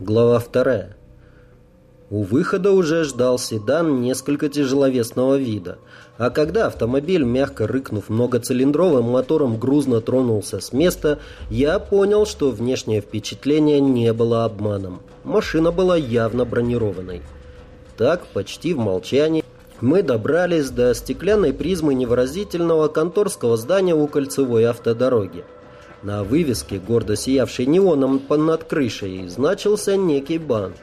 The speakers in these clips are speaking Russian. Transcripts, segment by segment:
Глава вторая. У выхода уже ждал седан несколько тяжеловесного вида. А когда автомобиль, мягко рыкнув многоцилиндровым мотором, грузно тронулся с места, я понял, что внешнее впечатление не было обманом. Машина была явно бронированной. Так, почти в молчании, мы добрались до стеклянной призмы невыразительного конторского здания у кольцевой автодороги. На вывеске, гордо сиявшей неоном над крышей, значился некий банк.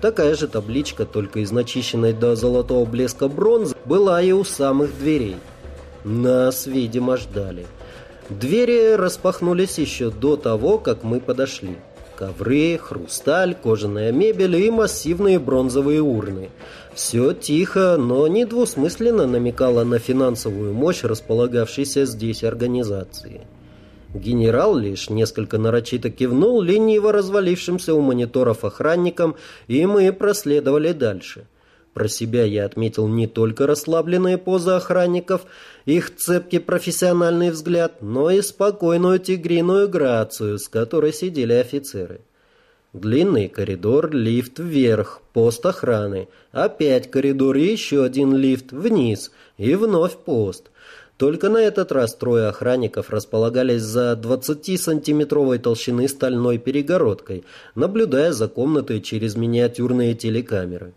Такая же табличка, только из начищенной до золотого блеска бронзы, была и у самых дверей. Нас, видимо, ждали. Двери распахнулись еще до того, как мы подошли. Ковры, хрусталь, кожаная мебель и массивные бронзовые урны. Все тихо, но недвусмысленно намекало на финансовую мощь располагавшейся здесь организации. Генерал лишь несколько нарочито кивнул лениво развалившимся у мониторов охранникам, и мы проследовали дальше. Про себя я отметил не только расслабленные позы охранников, их цепкий профессиональный взгляд, но и спокойную тигриную грацию, с которой сидели офицеры. Длинный коридор, лифт вверх, пост охраны, опять коридор и еще один лифт вниз, и вновь пост – только на этот раз трое охранников располагались за 20-сантиметровой толщины стальной перегородкой, наблюдая за комнатой через миниатюрные телекамеры.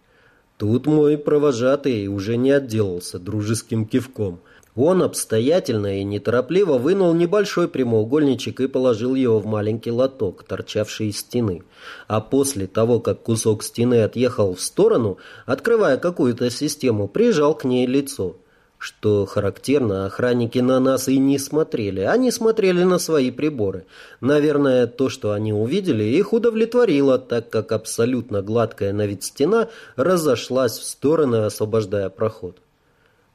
Тут мой провожатый уже не отделался дружеским кивком. Он обстоятельно и неторопливо вынул небольшой прямоугольничек и положил его в маленький лоток, торчавший из стены. А после того, как кусок стены отъехал в сторону, открывая какую-то систему, прижал к ней лицо. Что характерно, охранники на нас и не смотрели. Они смотрели на свои приборы. Наверное, то, что они увидели, их удовлетворило, так как абсолютно гладкая на вид стена разошлась в стороны, освобождая проход.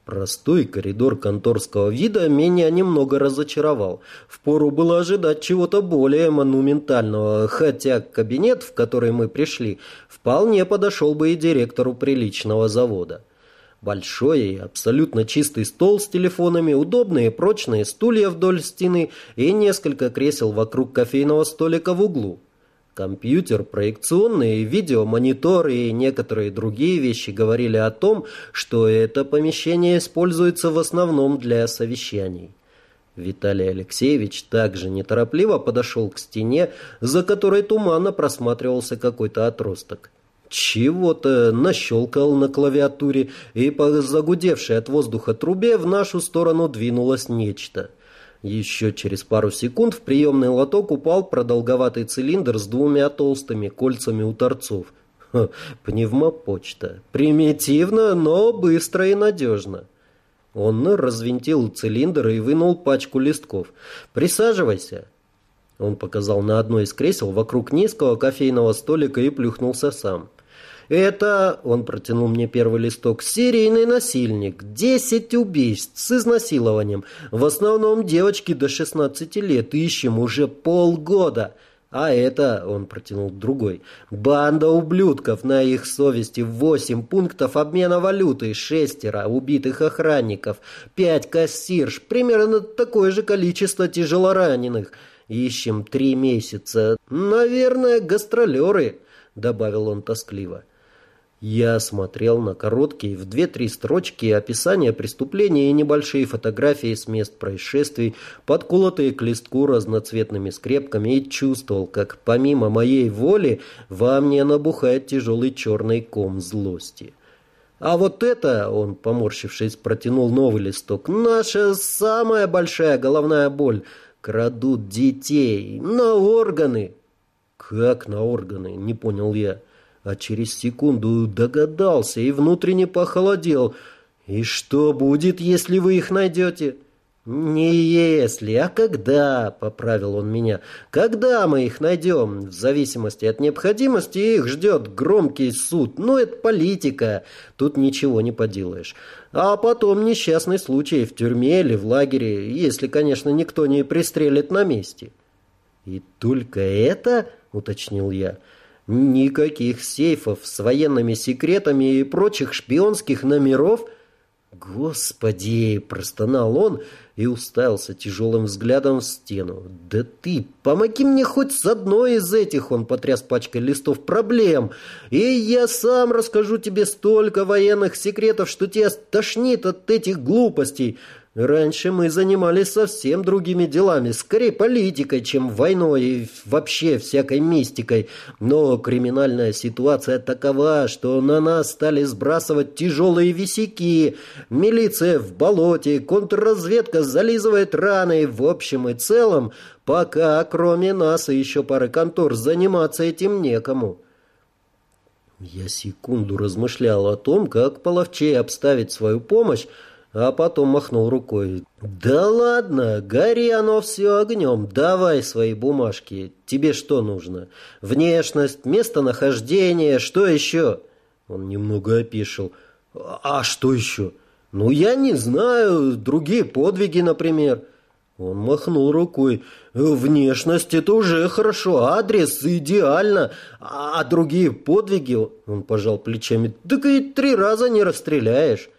Простой коридор конторского вида меня немного разочаровал. Впору было ожидать чего-то более монументального, хотя кабинет, в который мы пришли, вполне подошел бы и директору приличного завода. Большой и абсолютно чистый стол с телефонами, удобные прочные стулья вдоль стены и несколько кресел вокруг кофейного столика в углу. Компьютер, проекционные видеомониторы и некоторые другие вещи говорили о том, что это помещение используется в основном для совещаний. Виталий Алексеевич также неторопливо подошел к стене, за которой туманно просматривался какой-то отросток. Чего-то нащелкал на клавиатуре, и по загудевшей от воздуха трубе в нашу сторону двинулось нечто. Еще через пару секунд в приемный лоток упал продолговатый цилиндр с двумя толстыми кольцами у торцов. Ха, пневмопочта. Примитивно, но быстро и надежно. Он развинтил цилиндр и вынул пачку листков. «Присаживайся». Он показал на одно из кресел вокруг низкого кофейного столика и плюхнулся сам. Это, он протянул мне первый листок, серийный насильник, 10 убийств с изнасилованием. В основном девочки до 16 лет, ищем уже полгода. А это, он протянул другой, банда ублюдков, на их совести восемь пунктов обмена валюты, шестеро убитых охранников, пять кассирш, примерно такое же количество тяжелораненых. Ищем три месяца. Наверное, гастролеры, добавил он тоскливо. Я смотрел на короткие в две-три строчки описания преступления и небольшие фотографии с мест происшествий, подколотые к листку разноцветными скрепками, и чувствовал, как помимо моей воли во мне набухает тяжелый черный ком злости. А вот это, он, поморщившись, протянул новый листок, наша самая большая головная боль. Крадут детей на органы. Как на органы, не понял я а через секунду догадался и внутренне похолодел. «И что будет, если вы их найдете?» «Не если, а когда», — поправил он меня. «Когда мы их найдем? В зависимости от необходимости их ждет громкий суд. Ну, это политика. Тут ничего не поделаешь. А потом несчастный случай в тюрьме или в лагере, если, конечно, никто не пристрелит на месте». «И только это?» — уточнил я. Никаких сейфов с военными секретами и прочих шпионских номеров. «Господи!» – простонал он и уставился тяжелым взглядом в стену. «Да ты, помоги мне хоть с одной из этих!» Он потряс пачкой листов проблем. «И я сам расскажу тебе столько военных секретов, что тебя тошнит от этих глупостей. Раньше мы занимались совсем другими делами, скорее политикой, чем войной и вообще всякой мистикой. Но криминальная ситуация такова, что на нас стали сбрасывать тяжелые висяки. Милиция в болоте, контрразведка зализывает раны. В общем и целом, пока кроме нас и еще пары контор заниматься этим некому. Я секунду размышлял о том, как половчей обставить свою помощь, а потом махнул рукой. «Да ладно, гори оно все огнем, давай свои бумажки. Тебе что нужно? Внешность, местонахождение, что еще?» Он немного опишил. «А что еще?» «Ну, я не знаю, другие подвиги, например». Он махнул рукой. «Внешность — это уже хорошо, адрес идеально, а другие подвиги...» Он пожал плечами. «Так и три раза не расстреляешь».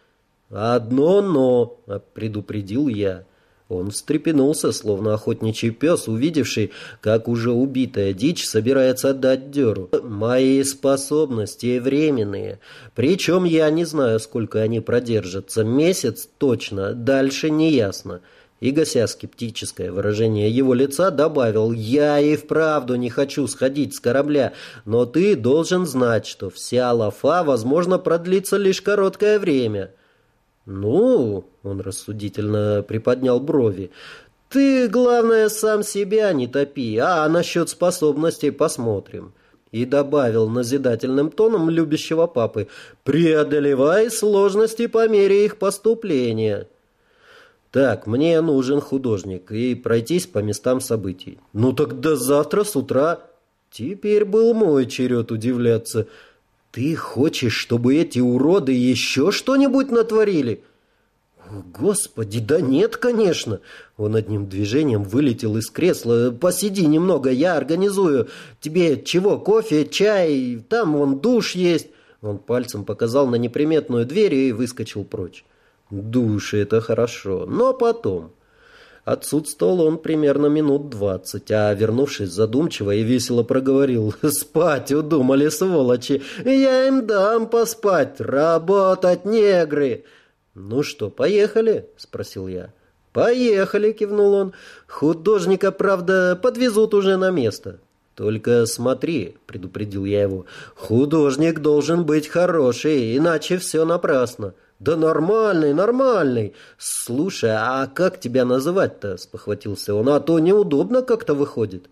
«Одно «но», — предупредил я. Он встрепенулся, словно охотничий пес, увидевший, как уже убитая дичь собирается отдать дёру. «Мои способности временные. Причем я не знаю, сколько они продержатся. Месяц точно, дальше не ясно». И, гася скептическое выражение его лица, добавил, «Я и вправду не хочу сходить с корабля, но ты должен знать, что вся лафа, возможно, продлится лишь короткое время». «Ну...» — он рассудительно приподнял брови. «Ты, главное, сам себя не топи, а насчет способностей посмотрим». И добавил назидательным тоном любящего папы, «Преодолевай сложности по мере их поступления». «Так, мне нужен художник и пройтись по местам событий». «Ну тогда завтра с утра». Теперь был мой черед удивляться – «Ты хочешь, чтобы эти уроды еще что-нибудь натворили?» «Господи, да нет, конечно!» Он одним движением вылетел из кресла. «Посиди немного, я организую. Тебе чего, кофе, чай? Там вон душ есть». Он пальцем показал на неприметную дверь и выскочил прочь. «Душ — это хорошо, но потом...» Отсутствовал он примерно минут двадцать, а, вернувшись задумчиво и весело проговорил, «Спать удумали, сволочи! Я им дам поспать! Работать, негры!» «Ну что, поехали?» — спросил я. «Поехали!» — кивнул он. «Художника, правда, подвезут уже на место». «Только смотри», — предупредил я его, — «художник должен быть хороший, иначе все напрасно». «Да нормальный, нормальный. Слушай, а как тебя называть-то?» – спохватился он. «А то неудобно как-то выходит».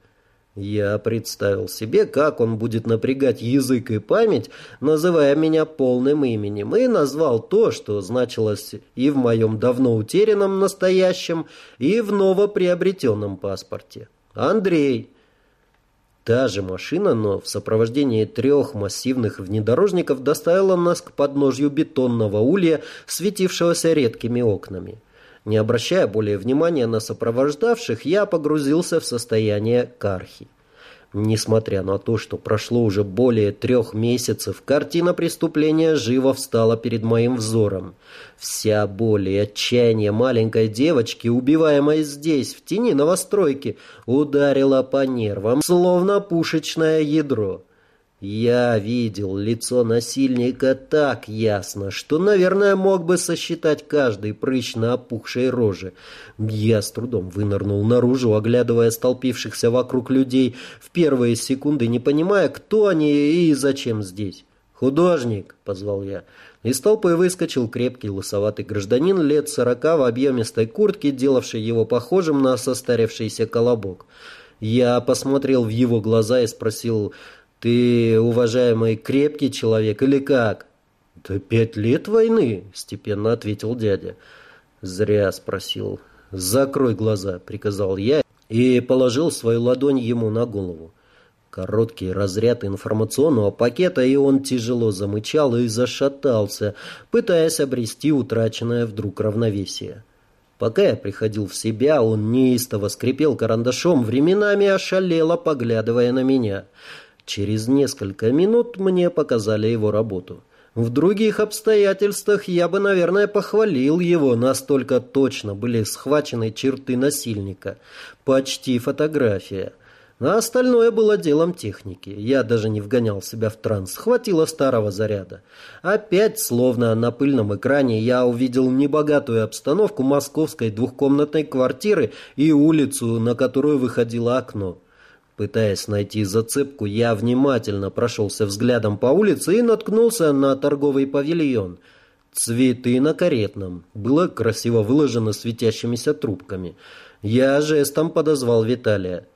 Я представил себе, как он будет напрягать язык и память, называя меня полным именем, и назвал то, что значилось и в моем давно утерянном настоящем, и в новоприобретенном паспорте. Андрей. Та же машина, но в сопровождении трех массивных внедорожников доставила нас к подножью бетонного улья, светившегося редкими окнами. Не обращая более внимания на сопровождавших, я погрузился в состояние кархи. Несмотря на то, что прошло уже более трех месяцев, картина преступления живо встала перед моим взором. Вся боль и отчаяние маленькой девочки, убиваемой здесь, в тени новостройки, ударила по нервам, словно пушечное ядро. Я видел лицо насильника так ясно, что, наверное, мог бы сосчитать каждый прыщ на опухшей роже. Я с трудом вынырнул наружу, оглядывая столпившихся вокруг людей, в первые секунды не понимая, кто они и зачем здесь. «Художник!» — позвал я. Из толпы выскочил крепкий лысоватый гражданин лет сорока в объемистой куртке, делавший его похожим на состарившийся колобок. Я посмотрел в его глаза и спросил «Ты, уважаемый, крепкий человек или как?» «Да пять лет войны», — степенно ответил дядя. «Зря спросил. Закрой глаза», — приказал я и положил свою ладонь ему на голову. Короткий разряд информационного пакета, и он тяжело замычал и зашатался, пытаясь обрести утраченное вдруг равновесие. Пока я приходил в себя, он неистово скрипел карандашом, временами ошалело, поглядывая на меня — Через несколько минут мне показали его работу. В других обстоятельствах я бы, наверное, похвалил его, настолько точно были схвачены черты насильника. Почти фотография. А остальное было делом техники. Я даже не вгонял себя в транс. Хватило старого заряда. Опять, словно на пыльном экране, я увидел небогатую обстановку московской двухкомнатной квартиры и улицу, на которую выходило окно. Пытаясь найти зацепку, я внимательно прошелся взглядом по улице и наткнулся на торговый павильон. Цветы на каретном. Было красиво выложено светящимися трубками. Я жестом подозвал Виталия.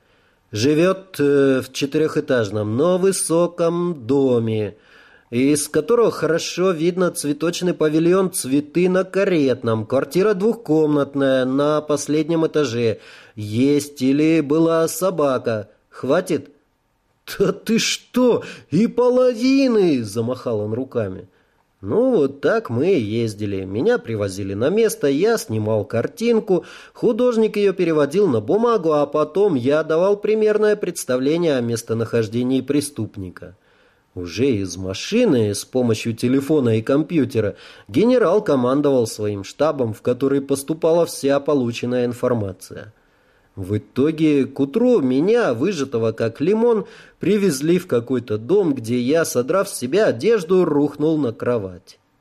Живет э, в четырехэтажном, но высоком доме, из которого хорошо видно цветочный павильон «Цветы на каретном». Квартира двухкомнатная, на последнем этаже. Есть или была собака – Хватит?» «Да ты что, и половины!» – замахал он руками. Ну, вот так мы и ездили. Меня привозили на место, я снимал картинку, художник ее переводил на бумагу, а потом я давал примерное представление о местонахождении преступника. Уже из машины с помощью телефона и компьютера генерал командовал своим штабом, в который поступала вся полученная информация. В итоге к утру меня, выжатого как лимон, привезли в какой-то дом, где я, содрав с себя одежду, рухнул на кровать.